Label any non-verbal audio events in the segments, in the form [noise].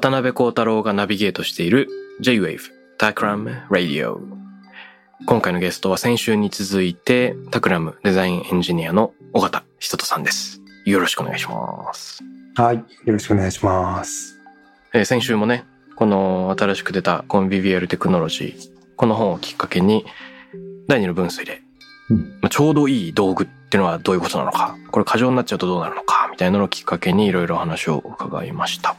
渡辺幸太郎がナビゲートしている J-Wave Takram Radio 今回のゲストは先週に続いてタクラムデザインエンジニアの尾形ひととさんですよろしくお願いします、はい。よろしくお願いします。えー先週もねこの新しく出たコンビビアルテクノロジーこの本をきっかけに第二の分水で、うんまあちょうどいい道具っていうのはどういうことなのかこれ過剰になっちゃうとどうなるのかみたいなのをきっかけにいろいろ話を伺いました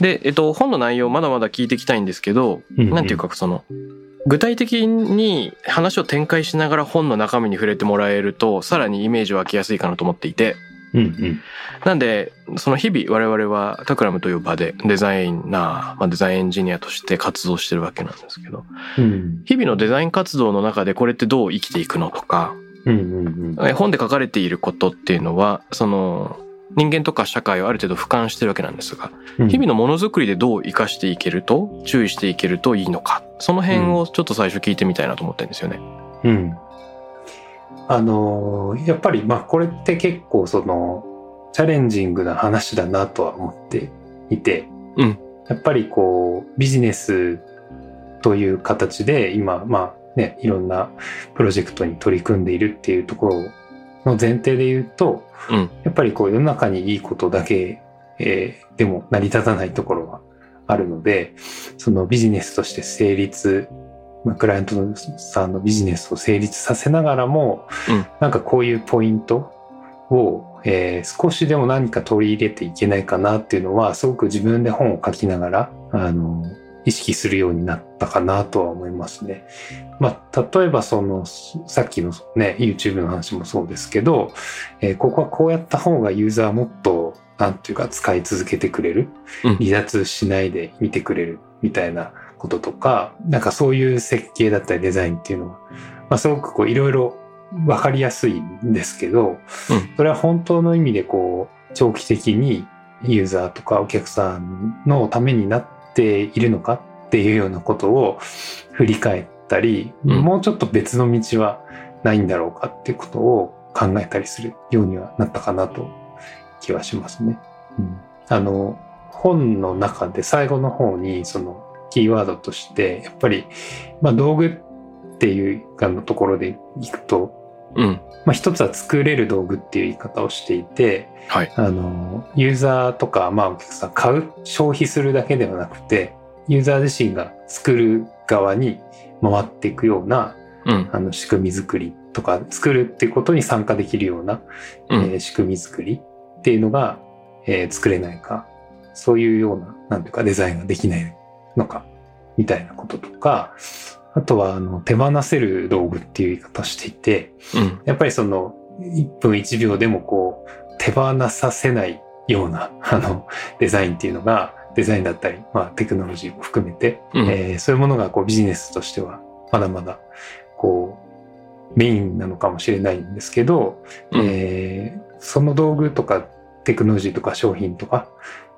で、えっと、本の内容まだまだ聞いていきたいんですけど、うんなんていうかその、具体的に話を展開しながら本の中身に触れてもらえると、さらにイメージ湧きやすいかなと思っていて、うん。うん。なんで、その日々我々はタクラムという場でデザイナー、まあ、デザインエンジニアとして活動してるわけなんですけど、うん。日々のデザイン活動の中でこれってどう生きていくのとか、うん。うん。え本で書かれていることっていうのは、その、人間とか社会をある程度俯瞰してるわけなんですが、日々のものづくりでどう活かしていけると、注意していけるといいのか、その辺をちょっと最初聞いてみたいなと思ってるんですよね。うん。あのーやっぱり、まあ、これって結構その、チャレンジングな話だなとは思っていて、うんやっぱりこう、ビジネスという形で今、まあね、いろんなプロジェクトに取り組んでいるっていうところの前提で言うと、うん。やっぱりこう世の中にいいことだけ、えーでも成り立たないところはあるので、そのビジネスとして成立、まあ、クライアントさんのビジネスを成立させながらも、うん。なんかこういうポイントを、えー少しでも何か取り入れていけないかなっていうのは、すごく自分で本を書きながら、あの、意識するようになったかなとは思いますね。まあ、例えばその、さっきのね、YouTube の話もそうですけど、えーここはこうやった方がユーザーもっと、なんていうか使い続けてくれる、うん。離脱しないで見てくれるみたいなこととか、なんかそういう設計だったりデザインっていうのは、まあすごくこういろいろわかりやすいんですけど、それは本当の意味でこう、長期的にユーザーとかお客さんのためになっているのかっていうようなことを振り返ったり、うんもうちょっと別の道はないんだろうかっていうことを考えたりするようにはなったかなと気はしますね。うん、あの、本の中で最後の方にそのキーワードとして、やっぱり、まあ道具っていうあのところでいくと、うん。まあ一つは作れる道具っていう言い方をしていて、はい。あの、ユーザーとか、まあお客さん買う、消費するだけではなくて、ユーザー自身が作る側に回っていくような、うん。あの仕組み作りとか、作るっていうことに参加できるような、うん。えー仕組み作りっていうのが、えー作れないか、そういうような、なんていうかデザインができないのか、みたいなこととか、あとは、あの、手放せる道具っていう言い方をしていて、うん。やっぱりその、1分1秒でもこう、手放させないような、[laughs] あの、デザインっていうのが、デザインだったり、まあ、テクノロジーも含めて、うん。えーそういうものがこうビジネスとしては、まだまだ、こう、メインなのかもしれないんですけど、うんえーその道具とかテクノロジーとか商品とか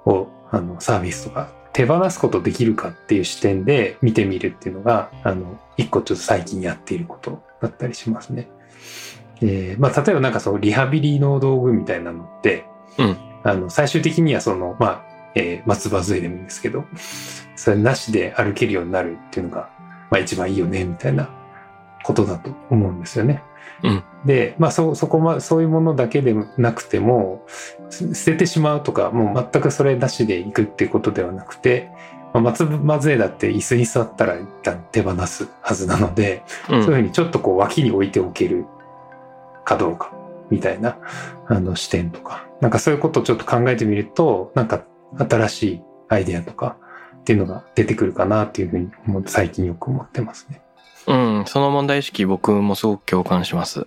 を、あの、サービスとか手放すことできるかっていう視点で見てみるっていうのが、あの、一個ちょっと最近やっていることだったりしますね。えーまあ、例えばなんかそのリハビリの道具みたいなのって、うんあの、最終的にはその、まあ、えー松葉杖でもいいんですけど、それなしで歩けるようになるっていうのが、まあ一番いいよね、みたいなことだと思うんですよね。うんで、まあそ、そこま、そういうものだけでなくても、す捨ててしまうとか、もう全くそれなしでいくっていうことではなくて、まあ、松松江だって椅子に座ったら一旦手放すはずなので、うんそういうふうにちょっとこう脇に置いておけるかどうかみたいなあの視点とか、なんかそういうことをちょっと考えてみると、なんか新しいアイデアとかっていうのが出てくるかなっていうふうに最近よく思ってますね。うん、その問題意識僕もすごく共感します。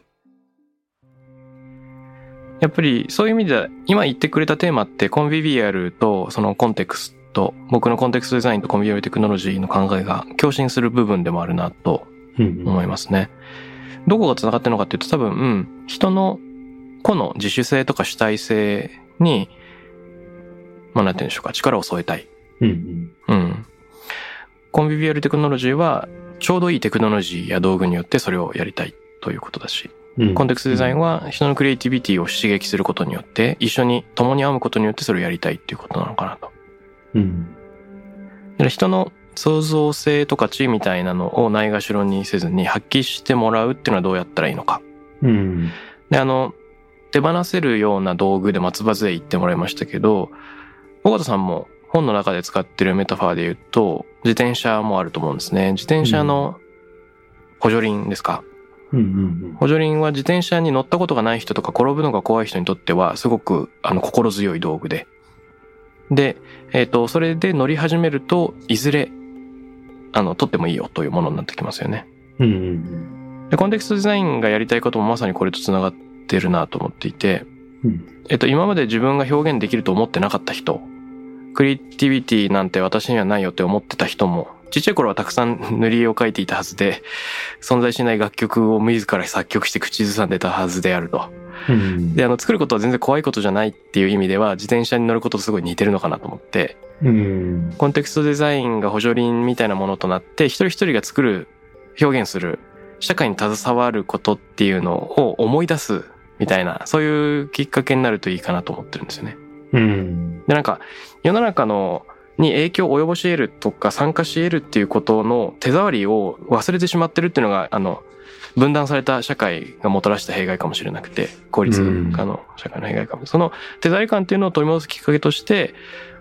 やっぱりそういう意味では今言ってくれたテーマってコンビビアルとそのコンテクスト、僕のコンテクストデザインとコンビビアルテクノロジーの考えが共振する部分でもあるなとうん思いますね。どこが繋がってるのかっていうと多分、うん、人の個の自主性とか主体性に、まあなんて言うんでしょうか、力を添えたい。うんうんうん。コンビビアルテクノロジーは、ちょうどいいテクノロジーや道具によってそれをやりたいということだし、うんコンテクストデザインは人のクリエイティビティを刺激することによって、一緒に共に編むことによってそれをやりたいっていうことなのかなと。うんだから人の創造性とか知みたいなのをないがしろにせずに発揮してもらうっていうのはどうやったらいいのか。うんで、あの、手放せるような道具で松葉杖言ってもらいましたけど、尾形さんも本の中で使ってるメタファーで言うと、自転車もあると思うんですね。自転車の補助輪ですか？うんうん補助輪は自転車に乗ったことがない人とか転ぶのが怖い人にとってはすごくあの心強い道具で。で、えっ、と、それで乗り始めると、いずれ、あの、取ってもいいよというものになってきますよね。うんうんで、コンテクストデザインがやりたいこともまさにこれと繋がってるなと思っていて、うんえっと、今まで自分が表現できると思ってなかった人、クリエイティビティなんて私にはないよって思ってた人も、ちっちゃい頃はたくさん塗り絵を描いていたはずで、存在しない楽曲を自ら作曲して口ずさんでたはずであると。うんで、あの、作ることは全然怖いことじゃないっていう意味では、自転車に乗ることとすごい似てるのかなと思って、うんコンテクストデザインが補助輪みたいなものとなって、一人一人が作る、表現する、社会に携わることっていうのを思い出すみたいな、そういうきっかけになるといいかなと思ってるんですよね。うんで、なんか、世の中の、に影響を及ぼし得るとか参加し得るっていうことの手触りを忘れてしまってるっていうのが、あの、分断された社会がもたらした弊害かもしれなくて、効率化の社会の弊害かも。その手触り感っていうのを取り戻すきっかけとして、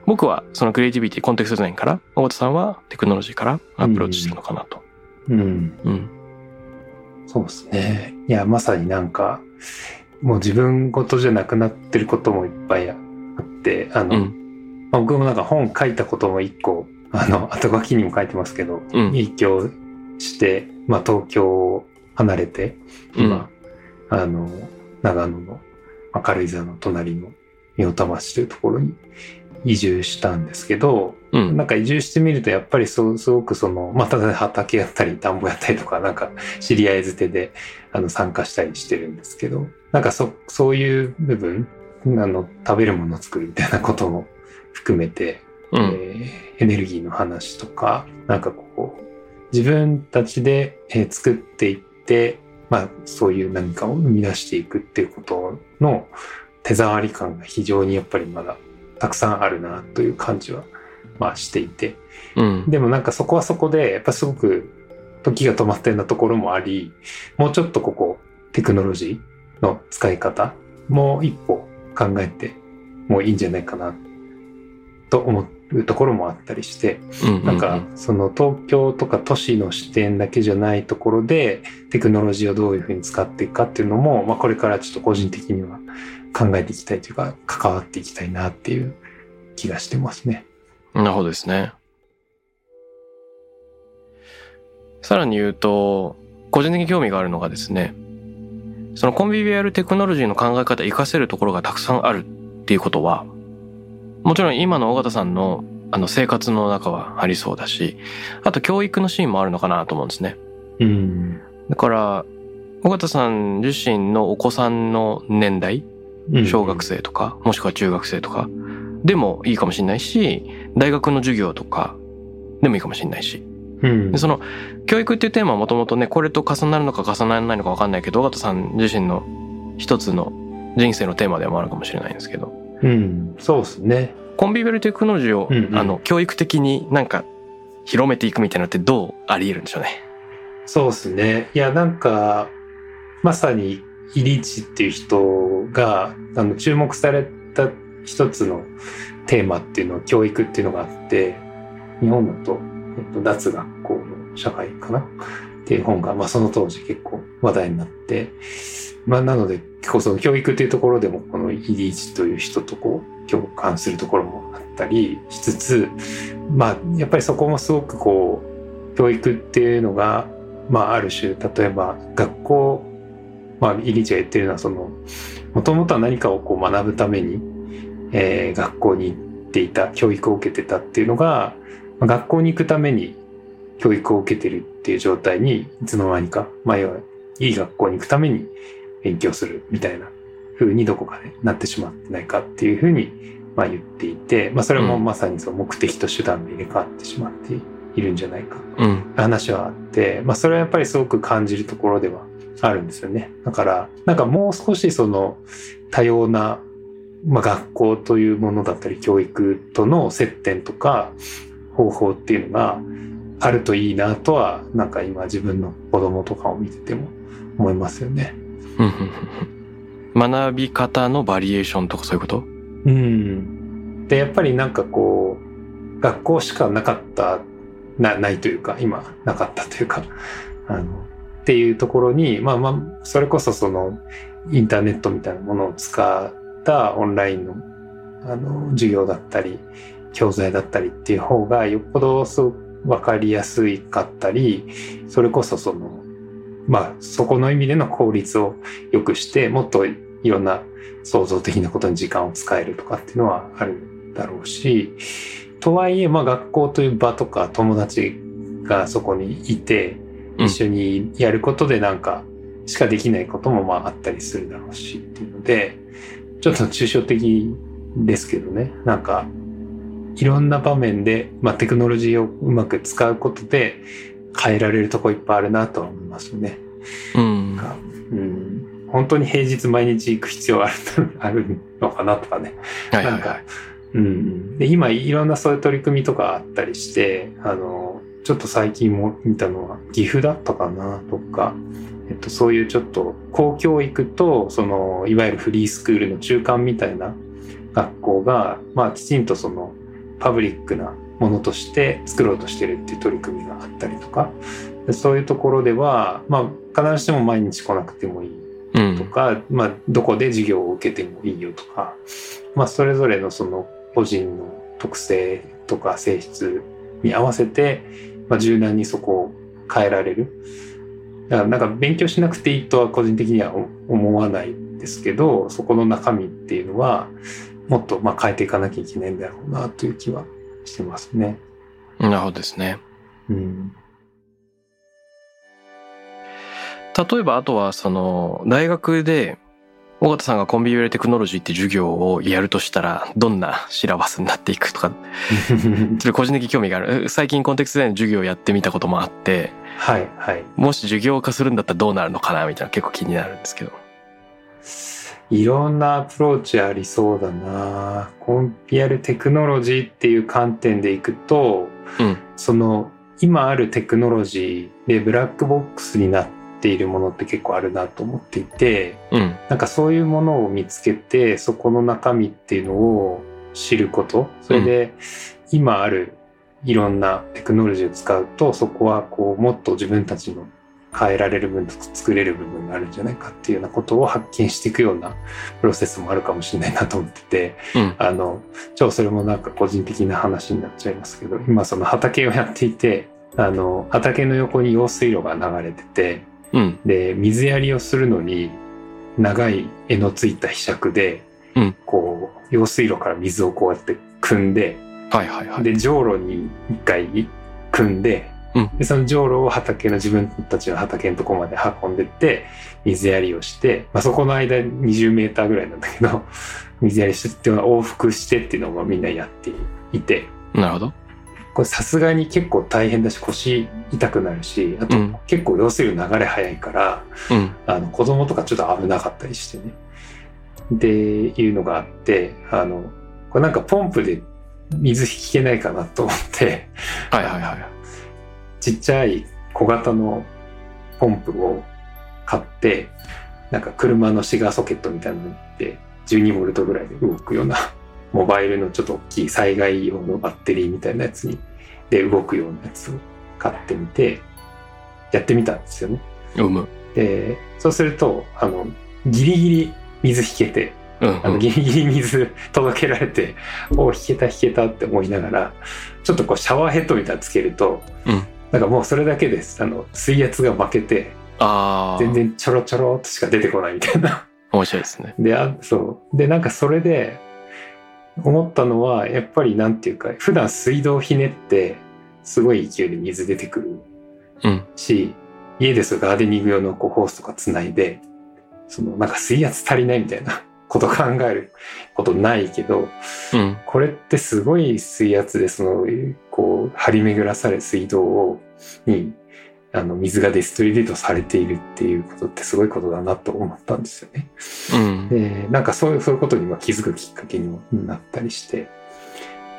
僕はそのクリエイティビティ、コンテクストデザインから、大田さんはテクノロジーからアプローチしてるのかなと。うんうん。そうですね。いや、まさになんか、もう自分事じゃなくなってることもいっぱいあって、あの、うん。まあ僕もなんか本書いたことも一個、あの、[laughs] 後書きにも書いてますけど、うん。影響して、まあ東京を離れて、今、あの、長野のまあ軽井沢の隣の三代田町というところに移住したんですけど、うん。なんか移住してみるとやっぱりそうすごくその、まあ、ただ畑やったり田んぼやったりとか、なんか知り合いづてであの参加したりしてるんですけど、なんかそ、そういう部分、あの、食べるものを作るみたいなことも含めて、うん。えーエネルギーの話とか、なんかこう、自分たちで、えー作っていって、まあそういう何かを生み出していくっていうことの手触り感が非常にやっぱりまだたくさんあるなという感じは、まあしていて。うん。でもなんかそこはそこで、やっぱすごく時が止まったようなところもあり、もうちょっとここ、テクノロジーの使い方、もう一歩考えてもういいんじゃないかな、と思うところもあったりして、うん。なんかその東京とか都市の視点だけじゃないところで、テクノロジーをどういうふうに使っていくかっていうのも、まあこれからちょっと個人的には考えていきたいというか、関わっていきたいなっていう気がしてますね。なるほどですね。さらに言うと、個人的に興味があるのがですね、そのコンビビアルテクノロジーの考え方活かせるところがたくさんあるっていうことは、もちろん今の尾形さんのあの生活の中はありそうだし、あと教育のシーンもあるのかなと思うんですね。うん。だから、尾形さん自身のお子さんの年代、小学生とか、もしくは中学生とか、でもいいかもしれないし、大学の授業とかでもいいかもしれないし。うんで、その、教育っていうテーマはもともとね、これと重なるのか重ならないのか分かんないけど、尾形さん自身の一つの人生のテーマでもあるかもしれないんですけど、うん、そうですね。コンビビアルテクノロジーを、うんうんあの、教育的になんか広めていくみたいなのってどうあり得るんでしょうね？そうですね。いや、なんか、まさに、イリーチっていう人が、あの、注目された一つのテーマっていうのは教育っていうのがあって、日本だと、えっと、脱学校の社会かな？っていう本が、まあその当時結構話題になって、まあなので結構その教育っていうところでもこのイリーチという人とこう共感するところもあったりしつつ、まあやっぱりそこもすごくこう、教育っていうのが、まあある種、例えば学校、まあイリーチが言ってるのはその、もともとは何かをこう学ぶために、えー、学校に行っていた、教育を受けてたっていうのが、まあ、学校に行くために教育を受けてるっていう状態にいつの間にか、まあ要はいい学校に行くために勉強するみたいな風にどこかでなってしまってないかっていうふうに、まあ言っていて、まあそれもまさにその目的と手段で入れ替わってしまっているんじゃないか、うん、話はあって、まあそれはやっぱりすごく感じるところではあるんですよね。だから、なんかもう少しその多様な、まあ、学校というものだったり教育との接点とか方法っていうのがあるといいなとは、なんか今自分の子供とかを見てても思いますよね。学び方のバリエーションとかそういうこと？うん。で、やっぱりなんかこう、学校しかなかった、な、ないというか、今、なかったというか、あの、っていうところに、まあまあ、それこそその、インターネットみたいなものを使ったオンラインの、あの、授業だったり、教材だったりっていう方が、よっぽどそうわかりやすいかったり、それこそその、まあ、そこの意味での効率を良くして、もっといろんな創造的なことに時間を使えるとかっていうのはあるだろうし、とはいえ、まあ学校という場とか友達がそこにいて、一緒にやることでなんか、しかできないこともまああったりするだろうしっていうので、ちょっと抽象的ですけどね、なんか、いろんな場面で、まあ、テクノロジーをうまく使うことで変えられるとこいっぱいあるなとは思いますね。うん。うん、本当に平日毎日行く必要ある [laughs] あるのかなとかね。はいはいはい、なんか、うん。で、今いろんなそういう取り組みとかあったりして、あの、ちょっと最近も見たのは岐阜だったかなとか、えっと、そういうちょっと公教育と、その、いわゆるフリースクールの中間みたいな学校が、まあ、きちんとその、パブリックなものとして作ろうとしてるっていう取り組みがあったりとか、そういうところでは、まあ、必ずしも毎日来なくてもいいとか、うん、まあ、どこで授業を受けてもいいよとか、まあ、それぞれのその個人の特性とか性質に合わせて、まあ、柔軟にそこを変えられる。だからなんか勉強しなくていいとは個人的には思わないですけど、そこの中身っていうのは、もっとまあ変えていかなきゃいけないんだろうなという気はしてますね。なるほどですね。うん。例えばあとはその大学で尾形さんがコンビニューテクノロジーって授業をやるとしたら、どんなシラバスになっていくとか、[laughs] ちょっと個人的興味がある。最近コンテクストデザインの授業をやってみたこともあって、はい、はい。もし授業化するんだったらどうなるのかなみたいな結構気になるんですけど。いろんなアプローチありそうだな。コンピアルテクノロジーっていう観点でいくと、うん、その今あるテクノロジーでブラックボックスになってているものって結構あるなと思っていて、うん、なんかそういうものを見つけてそこの中身っていうのを知ること。それで今あるいろんなテクノロジーを使うとそこはこうもっと自分たちの変えられる分と作れる部分があるんじゃないかっていうようなことを発見していくようなプロセスもあるかもしれないなと思ってて、うん、あの超それもなんか個人的な話になっちゃいますけど今その畑をやっていてあの畑の横に用水路が流れててうん、で水やりをするのに長い柄のついた柄杓で、うん、こう用水路から水をこうやって汲んで、はいはいはい、でじょうろに一回汲んでうん、でそのじょうろを畑の自分たちの畑のとこまで運んでって水やりをして、まあ、そこの間20メーターぐらいなんだけど [laughs] 水やりしてっていうのは往復してっていうのをみんなやっていて。なるほど。これさすがに結構大変だし腰痛くなるしあと結構要するに流れ早いから、うん、あの子供とかちょっと危なかったりしてね。っていうのがあってあのこれなんかポンプで水引けないかなと思って。はいはいはいちっちゃい小型のポンプを買ってなんか車のシガーソケットみたいなので12ボルトぐらいで動くような [laughs] モバイルのちょっと大きい災害用のバッテリーみたいなやつにで動くようなやつを買ってみて、やってみたんですよね。うむ。で、そうすると、あの、ギリギリ水引けて、うん、あの、ギリギリ水 [laughs] 届けられて、お引けた引けたって思いながら、ちょっとこうシャワーヘッドみたいなのつけると、うんなんかもうそれだけです。あの、水圧が負けて、ああ。全然ちょろちょろっとしか出てこないみたいな。面白いですね。で、あ、そう。で、なんかそれで、思ったのは、やっぱりなんていうか、普段水道ひねって、すごい勢いで水出てくるうん。し、家ですとガーデニング用のこうホースとかつないで、そのなんか水圧足りないみたいなこと考えることないけど、うん。これってすごい水圧でその、こう、張り巡らされる水道を、に、あの、水がデストリビュートされているっていうことってすごいことだなと思ったんですよね。うん。で、なんかそういう、そういうことにまあ気づくきっかけにもなったりして。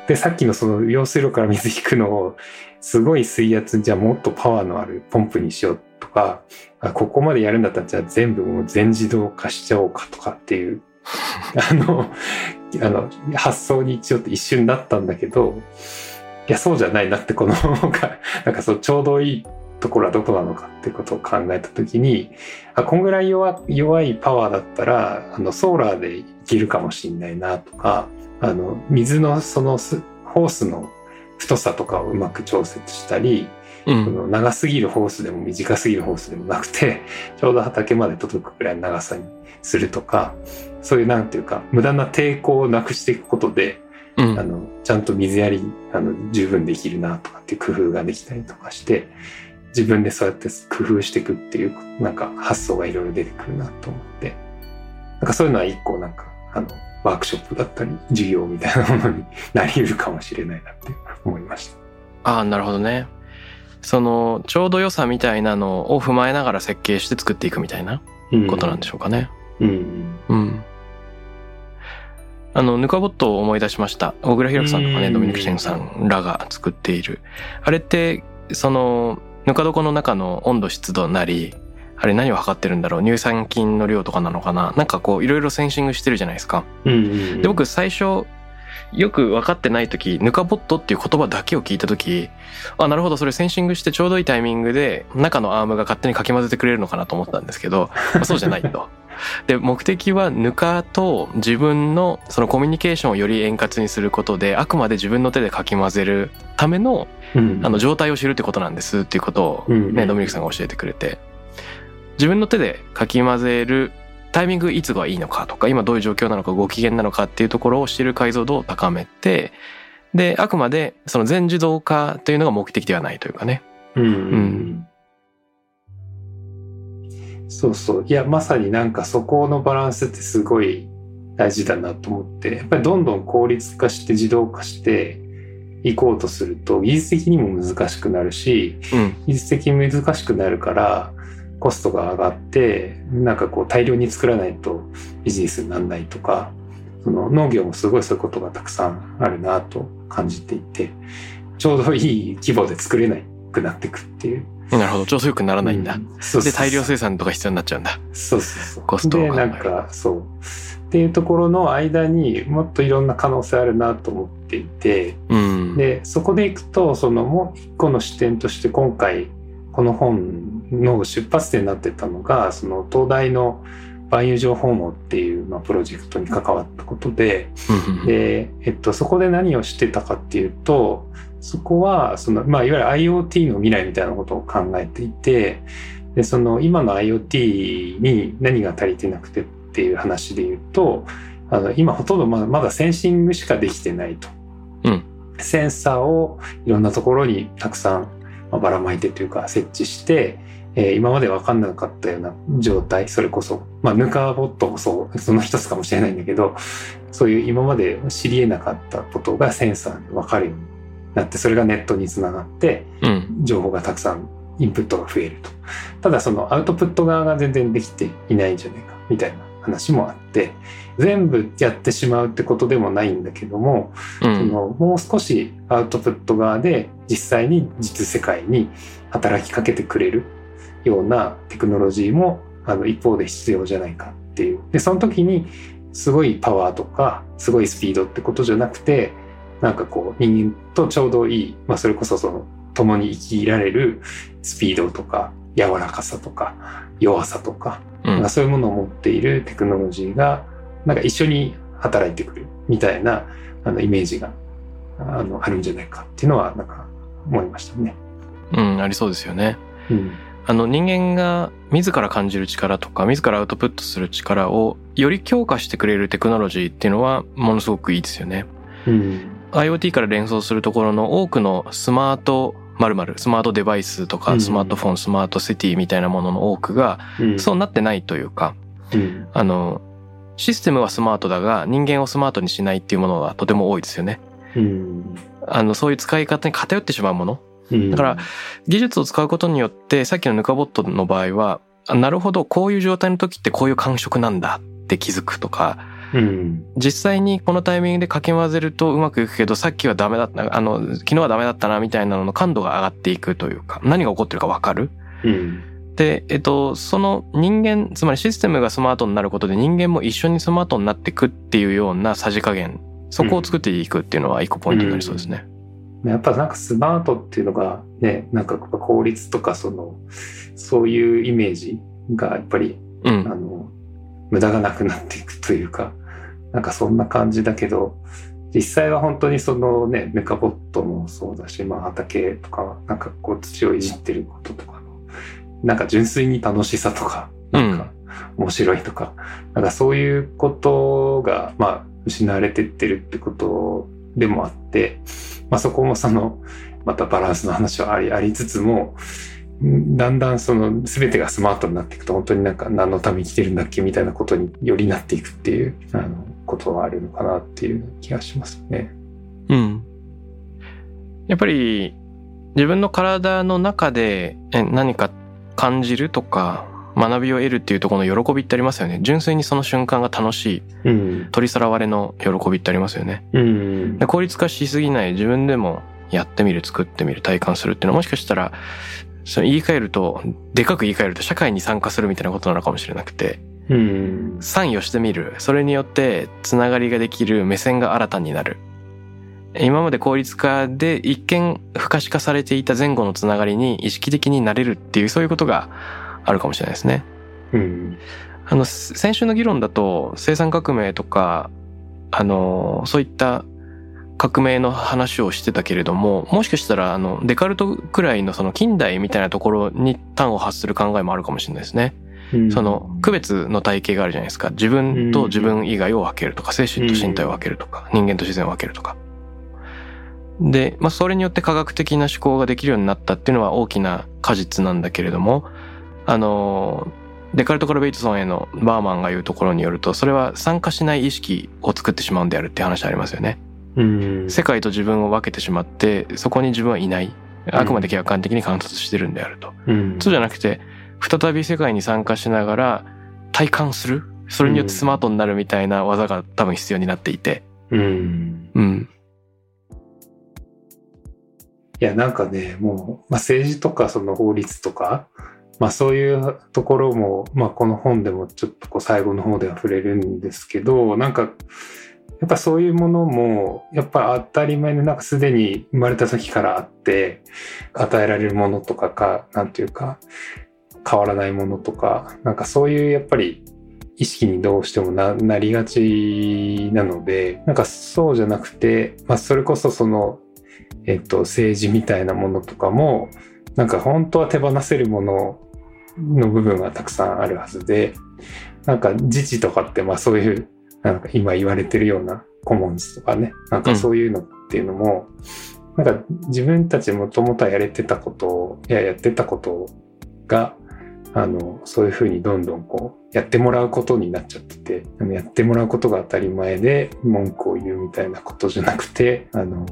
で、さっきのその用水路から水引くのを、すごい水圧、じゃあもっとパワーのあるポンプにしようとか、あここまでやるんだったらじゃあ全部もう全自動化しちゃおうかとかっていう、[laughs] あの、あの、発想にちょっと一瞬なったんだけど、いや、そうじゃないなって、この、なんかそう、ちょうどいいところはどこなのかってことを考えたときに、あ、こんぐらい弱弱いパワーだったら、あの、ソーラーでいけるかもしんないなとか、あの、水のそのホースの太さとかをうまく調節したり、うん。その長すぎるホースでも短すぎるホースでもなくて、[laughs] ちょうど畑まで届くくらいの長さにするとか、そういうなんていうか、無駄な抵抗をなくしていくことで、うんあの、ちゃんと水やり、あの、十分できるなとかっていう工夫ができたりとかして、自分でそうやって工夫していくっていう、なんか発想がいろいろ出てくるなと思って、なんかそういうのは一個なんか、あの、ワークショップだったり、授業みたいなものになり得るかもしれないなって思いました。ああ、なるほどね。その、ちょうど良さみたいなのを踏まえながら設計して作っていくみたいなことなんでしょうかね。うん。うん。あの、ヌカボットを思い出しました。小倉ヒラクさんとかね、うんドミニク・チェンさんらが作っている。あれって、その、ぬか床の中の温度湿度なり、あれ何を測ってるんだろう？乳酸菌の量とかなのかな？なんかこういろいろセンシングしてるじゃないですか。うんうん。で、僕最初、よく分かってない時、ヌカボットっていう言葉だけを聞いた時、あ、なるほど、それセンシングしてちょうどいいタイミングで中のアームが勝手にかき混ぜてくれるのかなと思ったんですけど、まあそうじゃないと。[laughs] で、目的はぬかと自分のそのコミュニケーションをより円滑にすることで、あくまで自分の手でかき混ぜるためのうん、あの状態を知るってことなんですっていうことをうん。ね、ドミニクさんが教えてくれて、自分の手でかき混ぜるタイミングいつがいいのかとか、今どういう状況なのか、ご機嫌なのかっていうところを知る解像度を高めて、で、あくまでその全自動化というのが目的ではないというかね。うんうんんそうそう。いや、まさになんかそこのバランスってすごい大事だなと思って、やっぱりどんどん効率化して自動化していこうとすると、技術的にも難しくなるし、うん。技術的に難しくなるから、コストが上がって、なんかこう大量に作らないとビジネスにならないとか、その農業もすごいそういうことがたくさんあるなと感じていて、ちょうどいい規模で作れなくなっていくっていう。なるほど。調子よくならないんだ。うんそうそうで、大量生産とか必要になっちゃうんだ。そうそうそう。コストをで、なんか、そう。っていうところの間にもっといろんな可能性あるなと思っていて、うん。で、そこでいくと、そのもう一個の視点として今回、この本の出発点になってたのが、その東大の万有情報網っていう、まあ、プロジェクトに関わったことで、で、えっと、そこで何をしてたかっていうと、そこは、その、まあ、いわゆる IoT の未来みたいなことを考えていて、で、その、今の IoT に何が足りてなくてっていう話で言うと、あの、今ほとんどまだまだセンシングしかできてないと。うんセンサーをいろんなところにたくさんまあばらまいてというか設置して、えー今まで分かんなかったような状態、それこそ、まあ、ヌカボットもそう、その一つかもしれないんだけど、そういう今まで知り得なかったことがセンサーで分かるようになって、それがネットにつながって、うん。情報がたくさんインプットが増えると。ただそのアウトプット側が全然できていないんじゃないかみたいな話もあって、全部やってしまうってことでもないんだけども、そうん。のもう少しアウトプット側で実際に実世界に働きかけてくれるようなテクノロジーもあの一方で必要じゃないかっていう。で、その時にすごいパワーとかすごいスピードってことじゃなくて、なんかこう人間とちょうどいい、まあそれこそその共に生きられるスピードとか柔らかさとか弱さとか、うんなんかそういうものを持っているテクノロジーがなんか一緒に働いてくるみたいなあのイメージがあのあるんじゃないかっていうのはなんか思いましたね。うん、ありそうですよね。うんあの人間が自ら感じる力とか自らアウトプットする力をより強化してくれるテクノロジーっていうのはものすごくいいですよね。うん、IoT から連想するところの多くのスマート〇〇スマートデバイスとうんかスマートフォン、スマートシティみたいなものの多くがうん、そうなってないというか、うん、あの、システムはスマートだが人間をスマートにしないっていうものはとても多いですよね。うん、あの、そういう使い方に偏ってしまうもの。うん、だから、技術を使うことによって、さっきのヌカボットの場合は、あなるほど、こういう状態の時ってこういう感触なんだって気づくとか、うん、実際にこのタイミングでかき混ぜるとうまくいくけど、さっきはダメだった、あの、昨日はダメだったなみたいなのの感度が上がっていくというか、何が起こってるかわかる？うん、で、えっと、その人間、つまりシステムがスマートになることで人間も一緒にスマートになっていくっていうようなさじ加減、そこを作っていくっていうのは一個ポイントになりそうですね。やっぱなんかスマートっていうのがね、なんか効率とかその、そういうイメージがやっぱり、うあん。の、無駄がなくなっていくというか、なんかそんな感じだけど、実際は本当にそのね、メカボットもそうだし、まあ畑とか、なんかこう土をいじってることとかの、なんか純粋に楽しさとか、なんか面白いとか、なんかそういうことが、まあ失われてってるってことでもあって、まあそこもその、またバランスの話はあり、ありつつも、だんだんその全てがスマートになっていくと本当になんか何のために生きてるんだっけみたいなことによりなっていくっていうあのことはあるのかなっていう気がしますね。うん。やっぱり自分の体の中で何か感じるとか学びを得るっていうところの喜びってありますよね。純粋にその瞬間が楽しい、うん。取りさらわれの喜びってありますよね。うんで。効率化しすぎない自分でもやってみる、作ってみる、体感するっていうのはもしかしたら、その言い換えると、でかく言い換えると社会に参加するみたいなことなのかもしれなくて、うん。参与してみる。それによってつながりができる目線が新たになる。今まで効率化で一見不可視化されていた前後のつながりに意識的になれるっていうそういうことがあるかもしれないですね。うん。あの、先週の議論だと生産革命とか、あの、そういった革命の話をしてたけれども、もしかしたらあの、デカルトくらいのその近代みたいなところに端を発する考えもあるかもしれないですね。うんその区別の体系があるじゃないですか。自分と自分以外を分けるとか、精神と身体を分けるとか、人間と自然を分けるとか。で、まあそれによって科学的な思考ができるようになったっていうのは大きな果実なんだけれども、あの、デカルトからベイトソンへのバーマンが言うところによると、それは参加しない意識を作ってしまうんであるって話ありますよね。うん。世界と自分を分けてしまって、そこに自分はいない。あくまで客観的に観察してるんであると。うん。そうじゃなくて、再び世界に参加しながら体感するそれによってスマートになるみたいな技が多分必要になっていて。うん。うん。いや、なんかね、もう、まあ、政治とかその法律とか、まあそういうところも、まあこの本でもちょっとこう最後の方では触れるんですけど、なんか、やっぱそういうものも、やっぱ当たり前でなんかすでに生まれた時からあって、与えられるものとかか、なんていうか、変わらないものとか、なんかそういうやっぱり意識にどうしてもななりがちなので、なんかそうじゃなくて、まあそれこそその、えっと、政治みたいなものとかも、なんか本当は手放せるものの部分がたくさんあるはずで、なんか自治とかってまあそういう、なんか今言われてるようなコモンズとかね、なんかそういうのっていうのも、なんか自分たちもともとはやれてたことを、いややってたことが、あの、そういうふうにどんどんこう、やってもらうことになっちゃってて、やってもらうことが当たり前で文句を言うみたいなことじゃなくて、あの、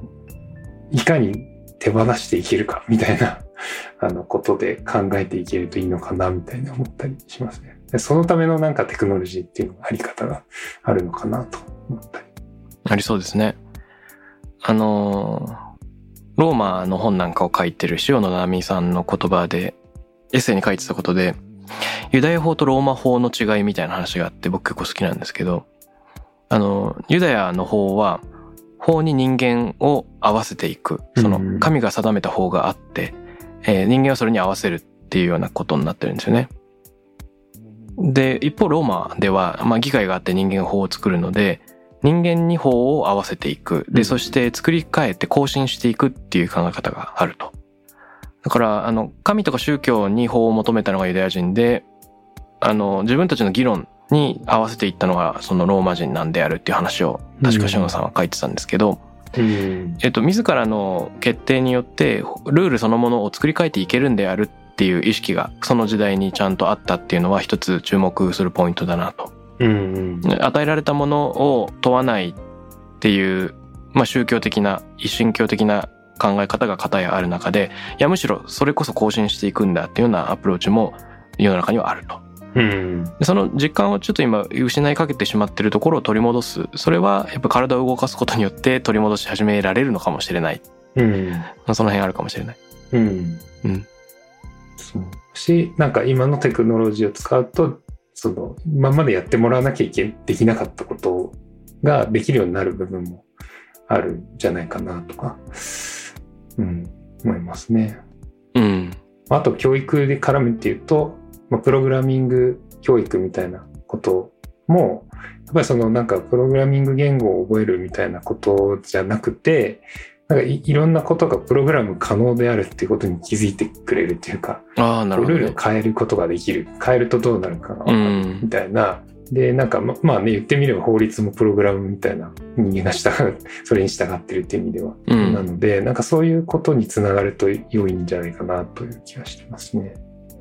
いかに手放していけるかみたいな [laughs] あのことで考えていけるといいのかなみたいな思ったりしますね。そのためのなんかテクノロジーっていうのがあり方があるのかなと思ったり。ありそうですね。あの、ローマの本なんかを書いてる塩野七海さんの言葉で、エッセイに書いてたことで、ユダヤ法とローマ法の違いみたいな話があって僕結構好きなんですけど、あの、ユダヤの法は法に人間を合わせていく。その神が定めた法があって、えー人間はそれに合わせるっていうようなことになってるんですよね。で、一方ローマでは、まあ議会があって人間が法を作るので、人間に法を合わせていく。で、うんそして作り変えて更新していくっていう考え方があると。だから、あの、神とか宗教に法を求めたのがユダヤ人で、あの、自分たちの議論に合わせていったのが、そのローマ人なんであるっていう話を、確かシノさんは書いてたんですけど、うん。えっと、自らの決定によって、ルールそのものを作り変えていけるんであるっていう意識が、その時代にちゃんとあったっていうのは一つ注目するポイントだなと。うん。与えられたものを問わないっていう、まあ宗教的な、一神教的な考え方が片やある中で、いやむしろそれこそ更新していくんだっていうようなアプローチも世の中にはあると。うん。でその実感をちょっと今失いかけてしまってるところを取り戻す。それはやっぱ体を動かすことによって取り戻し始められるのかもしれない。うん。まあその辺あるかもしれない。うん。うん。そう。し、なんか今のテクノロジーを使うと、その、今までやってもらわなきゃいけ、できなかったことができるようになる部分もあるんじゃないかなとか、うん、思いますね。うん。あと教育で絡むっていうと、まあ、プログラミング教育みたいなことも、やっぱりそのなんかプログラミング言語を覚えるみたいなことじゃなくて、なんかいいろんなことがプログラム可能であるっていうことに気づいてくれるっていうか、ああ、なるほど、ねルールを。変えることができる。変えるとどうなるかが分かうるんみ。たいな。で、なんかままあね、言ってみれば法律もプログラムみたいな人間が従う、[laughs] それに従ってるっていう意味では。う。なんので、なんかそういうことにつながると良いんじゃないかなという気がしてますね。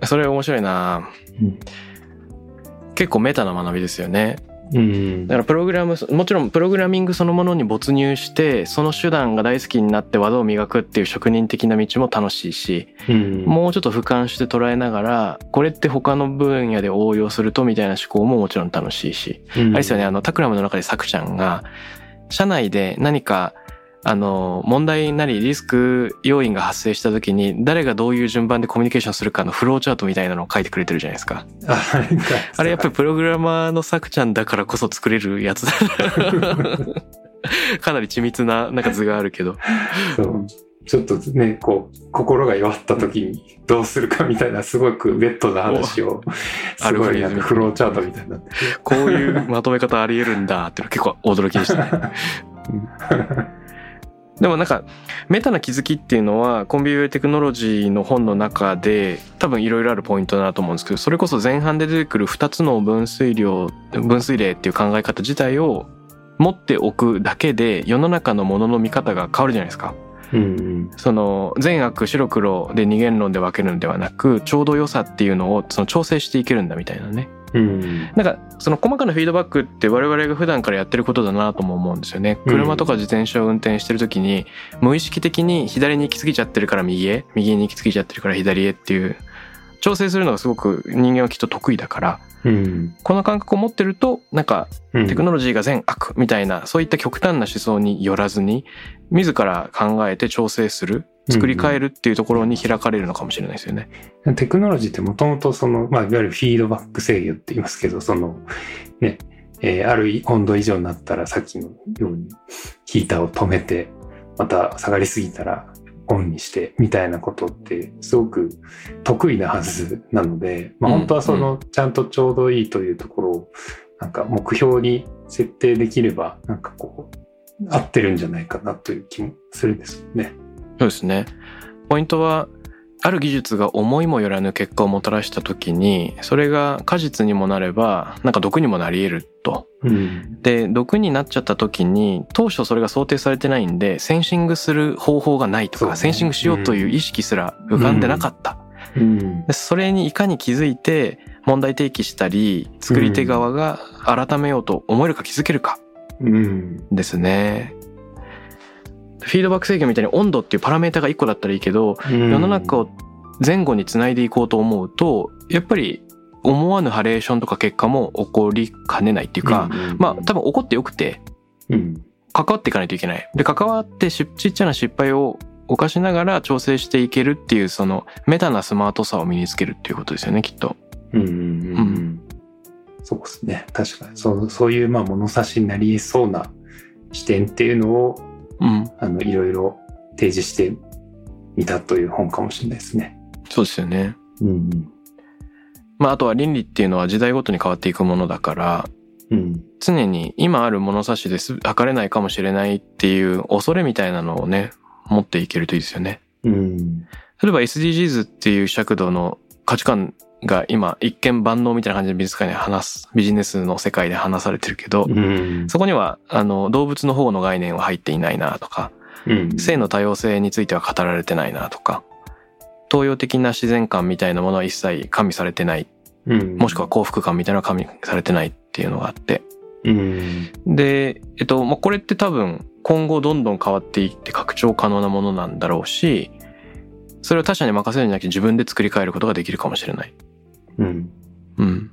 それ面白いな。うん。結構メタな学びですよね。うん。だからプログラム、もちろんプログラミングそのものに没入して、その手段が大好きになって技を磨くっていう職人的な道も楽しいし、うん。もうちょっと俯瞰して捉えながら、これって他の分野で応用するとみたいな思考ももちろん楽しいし。あれですよね、あの、タクラムの中でサクちゃんが、社内で何か、あの、問題なりリスク要因が発生した時に、誰がどういう順番でコミュニケーションするかのフローチャートみたいなのを書いてくれてるじゃないですか。あれやっぱりプログラマーのサクちゃんだからこそ作れるやつだ。かなり緻密ななんか図があるけど。そうちょっとね、こう、心が弱った時にどうするかみたいな、すごくベッドな話を、おすごいフローチャートみたいにな。こういうまとめ方あり得るんだっていうの結構驚きでしたね。[laughs] でもなんかメタな気づきっていうのはコンビューテクノロジーの本の中で多分いろいろあるポイントだなと思うんですけどそれこそ前半で出てくる2つの分水量分水例っていう考え方自体を持っておくだけで世の中のものの見方が変わるじゃないですか。うんその善悪白黒で二元論で分けるのではなくちょうど良さっていうのをその調整していけるんだみたいなね。うん。なんかその細かなフィードバックって我々が普段からやってることだなとも思うんですよね。うん。車とか自転車を運転してる時に無意識的に左に行き過ぎちゃってるから右へ、右に行き過ぎちゃってるから左へっていう調整するのがすごく人間はきっと得意だから、うん。この感覚を持ってるとなんかうん。テクノロジーが善悪みたいなそういった極端な思想によらずに自ら考えて調整する、作り変えるっていうところに開かれるのかもしれないですよね。テクノロジーってもともとその、まあ、いわゆるフィードバック制御って言いますけど、その、ね、えーある温度以上になったらさっきのようにヒーターを止めて、また下がりすぎたらオンにしてみたいなことってすごく得意なはずなので、まあ、うん本当はそのちゃんとちょうどいいというところをなんか目標に設定できればなんかこう合ってるんじゃないかなという気もするんですよね。そうですね。ポイントは、ある技術が思いもよらぬ結果をもたらした時に、それが果実にもなれば、なんか毒にもなり得ると。うん。で、毒になっちゃった時に、当初それが想定されてないんで、センシングする方法がないとか、ねセンシングしようという意識すら浮かんでなかった。うん。でそれにいかに気づいて、問題提起したり、作り手側が改めようと思えるか気づけるかうん。ですね。フィードバック制御みたいに温度っていうパラメータが1個だったらいいけど、世の中を前後につないでいこうと思うと、やっぱり思わぬハレーションとか結果も起こりかねないっていうか、まあ多分起こってよくて、うん。関わっていかないといけない。で、関わってしちっちゃな失敗を犯しながら調整していけるっていう、そのメタなスマートさを身につけるっていうことですよね、きっと。うんうんうんうん。そうですね。確かに。そう、そういう、まあ、物差しになり得そうな視点っていうのを、うん。あの、いろいろ提示してみたという本かもしれないですね。そうですよね。うんまああとは倫理っていうのは時代ごとに変わっていくものだから、うん。うん。常に今ある物差しです測れないかもしれないっていう恐れみたいなのをね、持っていけるといいですよね。うん。例えば SDGs っていう尺度の価値観が今一見万能みたいな感じで美術館で話す、ビジネスの世界で話されてるけど、うん。そこにはあの動物の保護の概念は入っていないなとか、うん。性の多様性については語られてないなとか、東洋的な自然観みたいなものは一切加味されてない、うん。もしくは幸福感みたいなのは加味されてないっていうのがあって、うん。で、えっと、まあ、これって多分今後どんどん変わっていって拡張可能なものなんだろうし、それを他者に任せるんじゃなくて自分で作り変えることができるかもしれない。うん。うん。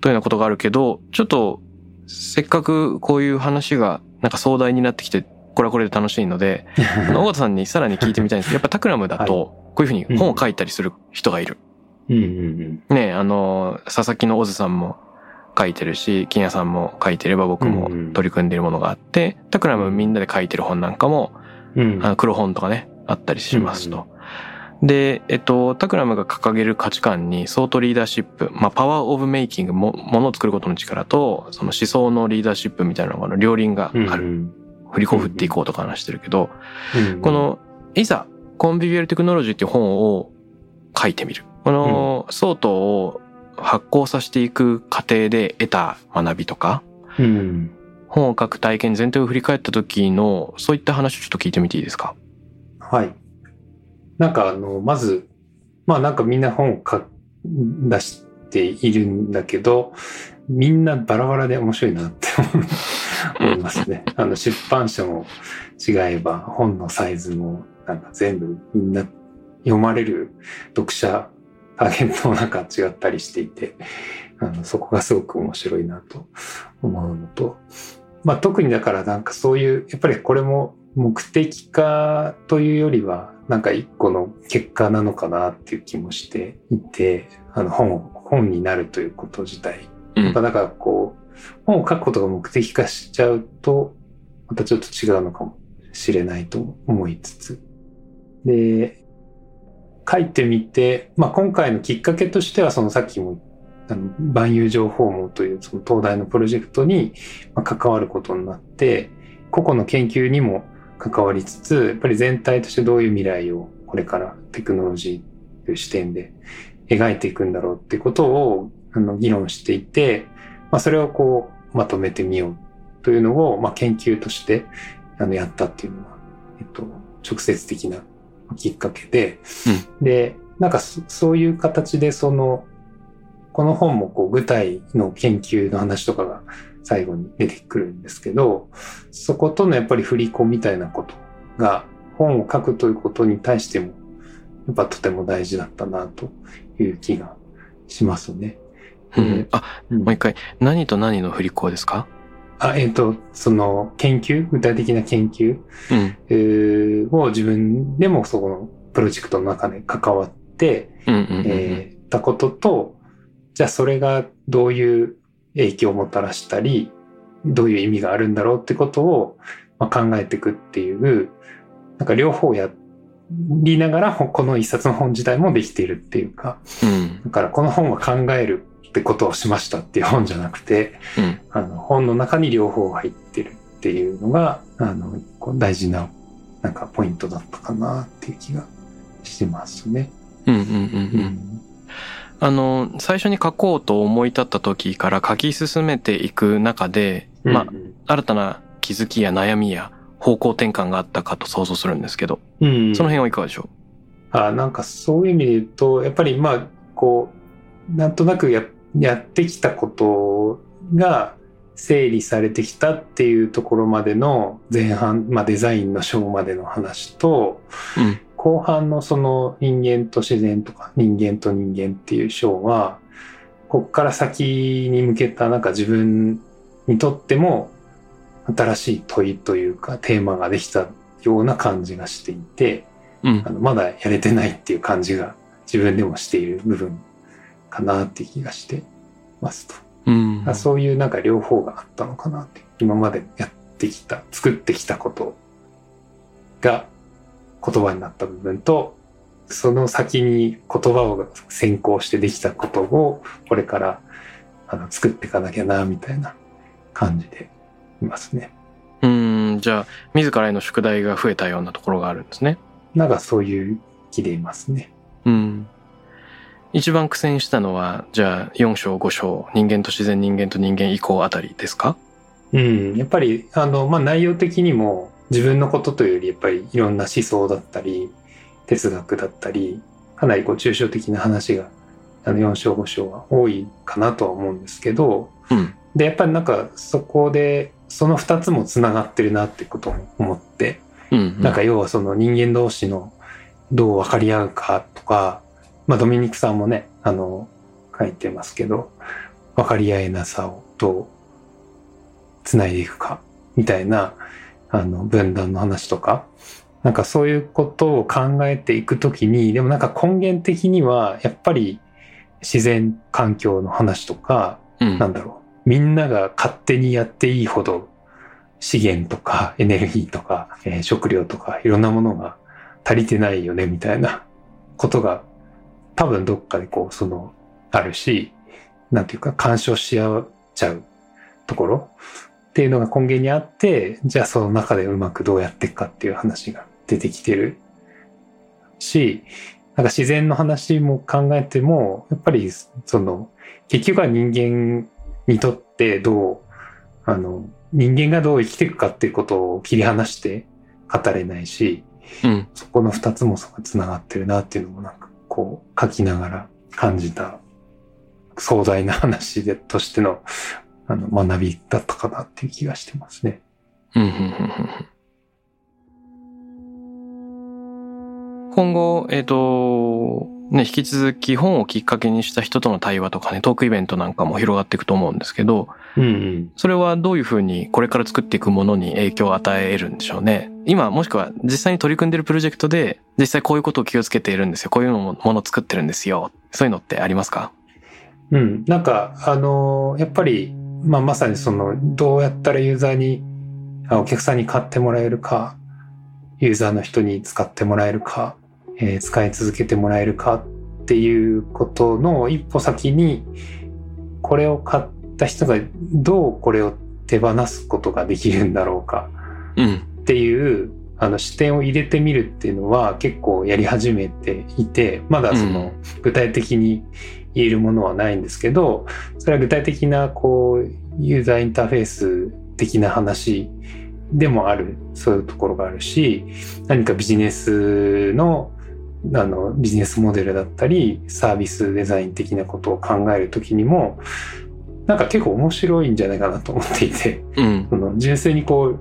というようなことがあるけど、ちょっと、せっかくこういう話がなんか壮大になってきて、これはこれで楽しいので、[laughs] あの尾形さんにさらに聞いてみたいんですけど、やっぱタクラムだと、こういうふうに本を書いたりする人がいる。うん。うん。ねあの、佐々木のオズさんも書いてるし、金谷さんも書いてれば僕も取り組んでいるものがあって、タクラムみんなで書いてる本なんかも、うん。あの黒本とかね、あったりしますと。で、えっと、タクラムが掲げる価値観に、ソートリーダーシップ、まあ、パワーオブメイキングも、ものを作ることの力と、その思想のリーダーシップみたいなのが、両輪がうん。ある。振り子を振っていこうとか話してるけど、うん。こ、の、いざ、コンビビュアルテクノロジーっていう本を書いてみる。この、ソートを発行させていく過程で得た学びとか、うん。本を書く体験全体を振り返った時の、そういった話をちょっと聞いてみていいですか？はい。なんかあの、まず、まあなんかみんな本を書出しているんだけど、みんなバラバラで面白いなって思いますね。[laughs] あの出版社も違えば本のサイズもなんか全部みんな読まれる読者ターゲットもなんか違ったりしていて、あのそこがすごく面白いなと思うのと、まあ特にだからなんかそういう、やっぱりこれも目的化というよりは、なんか一個の結果なのかなっていう気もしていて、あの本を、本になるということ自体。うんだからこう、本を書くことが目的化しちゃうと、またちょっと違うのかもしれないと思いつつ。で、書いてみて、まあ今回のきっかけとしては、そのさっきもあの万有情報網というその東大のプロジェクトにまあ関わることになって、個々の研究にも関わりつつ、やっぱり全体としてどういう未来をこれからテクノロジーという視点で描いていくんだろうっていうことをあの議論していて、まあ、それをこうまとめてみようというのを、まあ、研究としてあのやったっていうのは、えっと、直接的なきっかけで、で、なんかそそういう形でその、この本もこう具体の研究の話とかが最後に出てくるんですけど、そことのやっぱり振り子みたいなことが本を書くということに対しても、やっぱとても大事だったなという気がしますね。うんあ、うん。もう一回、何と何の振り子ですか？あ、えっ、と、その研究、具体的な研究？うん。えーを自分でもそこのプロジェクトの中で関わって、たことと、じゃあそれがどういう影響をもたらしたり、どういう意味があるんだろうってことを、まあ、考えていくっていう、なんか両方やりながらこの一冊の本自体もできているっていうか、うん。だからこの本は考えるってことをしましたっていう本じゃなくて、うん。あの本の中に両方入ってるっていうのが、あの、大事な、なんかポイントだったかなっていう気がしてますね。うんうんうんう。うんん。あの、最初に書こうと思い立った時から書き進めていく中で、まあ、新たな気づきや悩みや方向転換があったかと想像するんですけど、うん、その辺はいかがでしょあなんかそういう意味で言うと、やっぱりまあ、こう、なんとなくややってきたことが整理されてきたっていうところまでの前半、まあデザインの章までの話と、ううん。後半のその人間と自然とか人間と人間っていう章は、こっから先に向けたなんか自分にとっても新しい問いというかテーマができたような感じがしていて、うんあ。のまだやれてないっていう感じが自分でもしている部分かなって気がしてますと。うん。そういうなんか両方があったのかなって今までやってきた、作ってきたことが言葉になった部分と、その先に言葉を先行してできたことを、これからあの作っていかなきゃな、みたいな感じでいますね。うん、じゃあ、自らへの宿題が増えたようなところがあるんですね。なんかそういう気でいますね。うん。一番苦戦したのは、じゃあ、4章5章、人間と自然、人間と人間以降あたりですか？うん、やっぱり、あの、まあ、内容的にも自分のことというより、やっぱりいろんな思想だったり、哲学だったり、かなりこう抽象的な話が、あの、4章5章は多いかなとは思うんですけど、うん。で、やっぱりなんかそこで、その2つもつながってるなってことを思って、うん。なんか要はその人間同士のどう分かり合うかとか、まあドミニクさんもね、あの、書いてますけど、分かり合えなさをどう繋いでいくか、みたいな、あの、分断の話とか、なんかそういうことを考えていくときに、でもなんか根源的には、やっぱり自然環境の話とか、うん。なんだろう。みんなが勝手にやっていいほど資源とかエネルギーとか、えー食料とかいろんなものが足りてないよねみたいなことが多分どっかでこうそのあるし、なんていうか干渉し合っちゃうところっていうのが根源にあって、じゃあその中でうまくどうやっていくかっていう話が出てきてるし、なんか自然の話も考えても、やっぱりその結局は人間にとってどう、あの、人間がどう生きていくかっていうことを切り離して語れないし、うん。そこの二つもつながってるなっていうのもなんかこう書きながら感じた壮大な話でとしてのあの学びだったかなっていう気がしてますね。うんうんうんうん今後、えっ、と、ね、引き続き本をきっかけにした人との対話とかね、トークイベントなんかも広がっていくと思うんですけど、うんうん。それはどういうふうにこれから作っていくものに影響を与えるんでしょうね。今、もしくは実際に取り組んでるプロジェクトで、実際こういうことを気をつけているんですよ。こういうのもものを作ってるんですよ。そういうのってありますか？うん。なんか、あのやっぱり、まあ、まさにその、どうやったらユーザーに、あお客さんに買ってもらえるか、ユーザーの人に使ってもらえるか、えー使い続けてもらえるかっていうことの一歩先に、これを買った人がどうこれを手放すことができるんだろうかうん。っていうあの視点を入れてみるっていうのは結構やり始めていてまだその具体的に言えるものはないんですけどそれは具体的なこうユーザーインターフェース的な話でもあるそういうところがあるし何かビジネスのあのビジネスモデルだったりサービスデザイン的なことを考えるときにもなんか結構面白いんじゃないかなと思っていて。うん。その純粋にこう、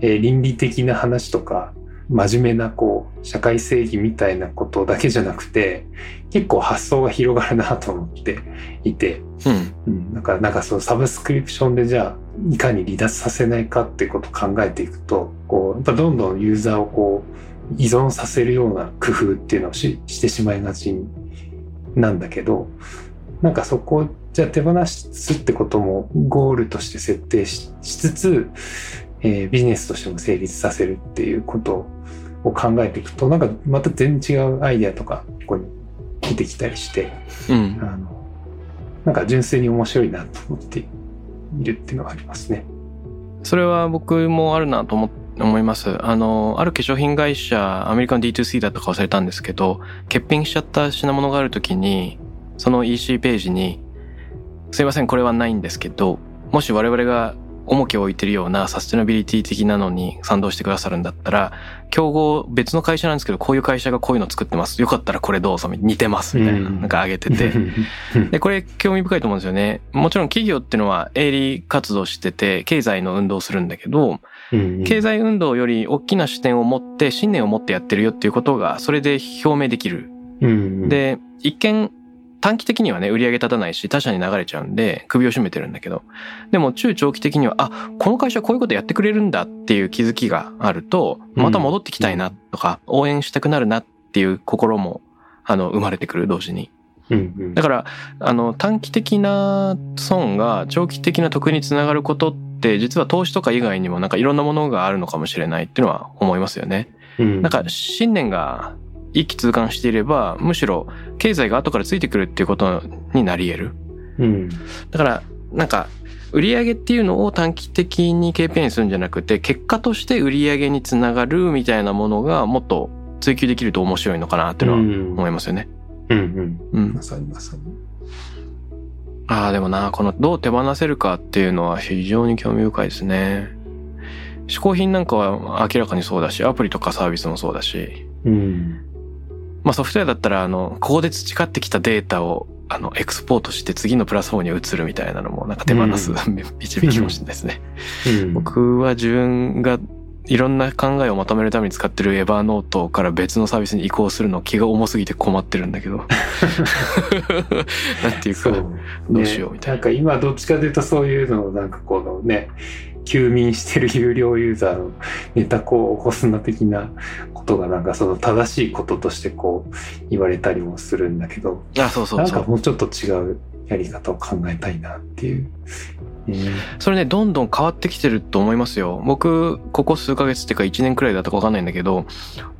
えー倫理的な話とか、真面目なこう、社会正義みたいなことだけじゃなくて、結構発想が広がるなと思っていて、うん。うん、だからなんかそのサブスクリプションでじゃあ、いかに離脱させないかってことを考えていくと、こう、やっぱどんどんユーザーをこう、依存させるような工夫っていうのをししてしまいがちなんだけど、なんかそこをじゃあ手放すってこともゴールとして設定ししつつ、えービジネスとしても成立させるっていうことを考えていくと、なんかまた全然違うアイデアとかここに出てきたりして、うん。あの、なんか純粋に面白いなと思っているっていうのがありますね。それは僕もあるなと思思います。あの、ある化粧品会社、アメリカの D2C だったか忘れたんですけど、欠品しちゃった品物があるときに、その EC ページに、すいません、これはないんですけど、もし我々が重きを置いてるようなサステナビリティ的なのに賛同してくださるんだったら、競合別の会社なんですけど、こういう会社がこういうの作ってます。よかったらこれどうぞ、似てます、みたいな、うんなんか上げてて。[laughs] で、これ興味深いと思うんですよね。もちろん企業っていうのは営利活動してて、経済の運動をするんだけど、うん経済運動より大きな視点を持って、信念を持ってやってるよっていうことが、それで表明できる。うん、で、一見、短期的にはね、売り上げ立たないし、他社に流れちゃうんで、首を絞めてるんだけど、でも中長期的には、あ、この会社こういうことやってくれるんだっていう気づきがあると、また戻ってきたいなとか、応援したくなるなっていう心も、あの、生まれてくる同時に。うんうんだから、あの、短期的な損が長期的な得につながることっって実は投資とか以外にもなんかいろんなものがあるのかもしれないっていうのは思いますよね。うんなんか信念が一気通貫していればむしろ経済が後からついてくるっていうことになり得る。うん。だからなんか売上っていうのを短期的に KPI にするんじゃなくて結果として売上につながるみたいなものがもっと追求できると面白いのかなっていうのは思いますよね。うんうん。うんま。さにまさに。ああ、でもな、このどう手放せるかっていうのは非常に興味深いですね。嗜好品なんかは明らかにそうだし、アプリとかサービスもそうだし、うん。まあソフトウェアだったら、あの、ここで培ってきたデータを、あの、エクスポートして次のプラットフォームに移るみたいなのもなんか手放す、う導きかもしれないですね。うん、僕は自分がいろんな考えをまとめるために使ってるエバーノートから別のサービスに移行するの気が重すぎて困ってるんだけど。[laughs] なんていうか、そう。どうしようみたいなね。なんか今どっちかというとそういうのをなんかこのね、休眠してる有料ユーザーのネタこう起こすな的なことがなんかその正しいこととしてこう言われたりもするんだけど、あ、そうそうなん。かもうちょっと違うやり方を考えたいなっていう。えーそれね、どんどん変わってきてると思いますよ。僕、ここ数ヶ月っていうか1年くらいだったかわかんないんだけど、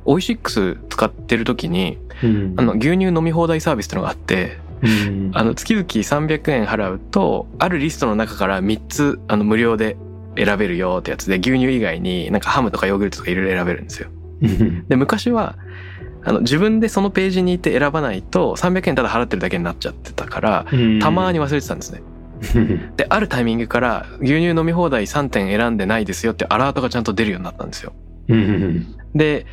オイシックス使ってる時に、うんあの、牛乳飲み放題サービスってのがあって、うんあの、月々300円払うと、あるリストの中から3つ、あの、無料で選べるよってやつで、牛乳以外になんかハムとかヨーグルトとかいろいろ選べるんですよ。うんで、昔は、あの、自分でそのページに行って選ばないと、300円ただ払ってるだけになっちゃってたから、たまに忘れてたんですね。[laughs] で、あるタイミングから、牛乳飲み放題3点選んでないですよってアラートがちゃんと出るようになったんですよ。うんで、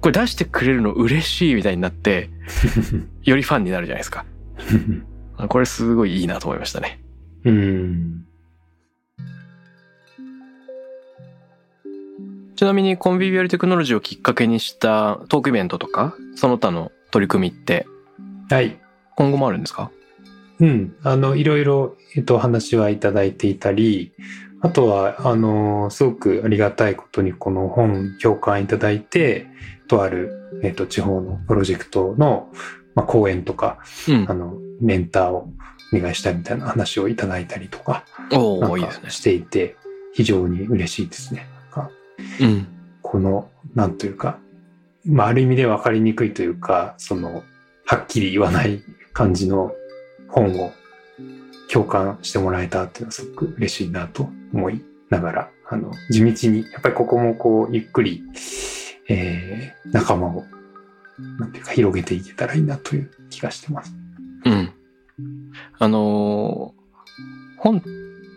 これ出してくれるの嬉しいみたいになって、[laughs] よりファンになるじゃないですか。[laughs] これすごいいいなと思いましたね。うんちなみにコンビビアルテクノロジーをきっかけにしたトークイベントとか、その他の取り組みってはい。今後もあるんですか？うん。あの、いろいろ、えっと、お話はいただいていたり、あとは、あの、すごくありがたいことに、この本、共感いただいて、とある、えっと、地方のプロジェクトの、まあ、講演とか、うんあ。の、メンターをお願いしたいみたいな話をいただいたりとか、おなんーいいですね。かしていて、非常に嬉しいですね。うん。この、なんというか、まあ、ある意味で分かりにくいというか、その、はっきり言わない感じの本を共感してもらえたっていうのはすごく嬉しいなと思いながら、あの、地道に、やっぱりここもこう、ゆっくり、えー、仲間を、なんていうか、広げていけたらいいなという気がしてます。うん。あのー本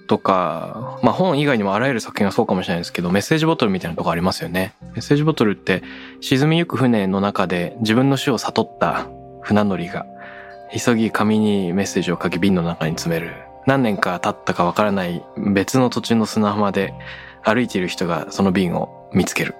とか、まあ本以外にもあらゆる作品はそうかもしれないですけど、メッセージボトルみたいなとこありますよね。メッセージボトルって沈みゆく船の中で自分の死を悟った船乗りが、急ぎ紙にメッセージを書き瓶の中に詰める。何年か経ったかわからない別の土地の砂浜で歩いている人がその瓶を見つける。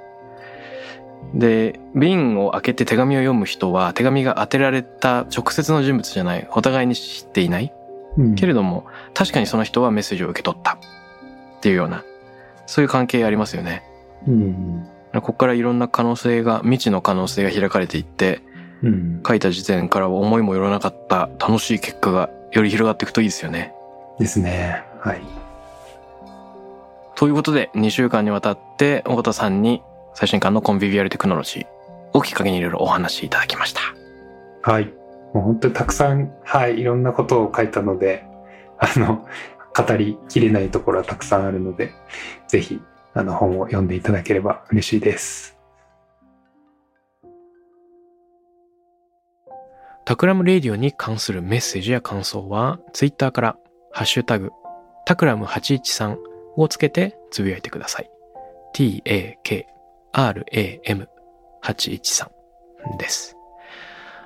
で、瓶を開けて手紙を読む人は手紙が当てられた直接の人物じゃない。お互いに知っていない。うんけれども、確かにその人はメッセージを受け取った。っていうような、そういう関係ありますよね。うん。ここからいろんな可能性が、未知の可能性が開かれていって、うん。書いた時点からは思いもよらなかった楽しい結果がより広がっていくといいですよね。ですね。はい。ということで、2週間にわたって、尾形さんに最新刊のコンビビアルテクノロジーをきっかけにいろいろお話しいただきました。はい。もう本当にたくさん、はい、いろんなことを書いたので、あの、語りきれないところはたくさんあるので、ぜひ、あの、本を読んでいただければ嬉しいです。タクラムレディオに関するメッセージや感想は、ツイッターから、ハッシュタグ、タクラム813をつけてつぶやいてください。t-a-k-r-a-m813 です。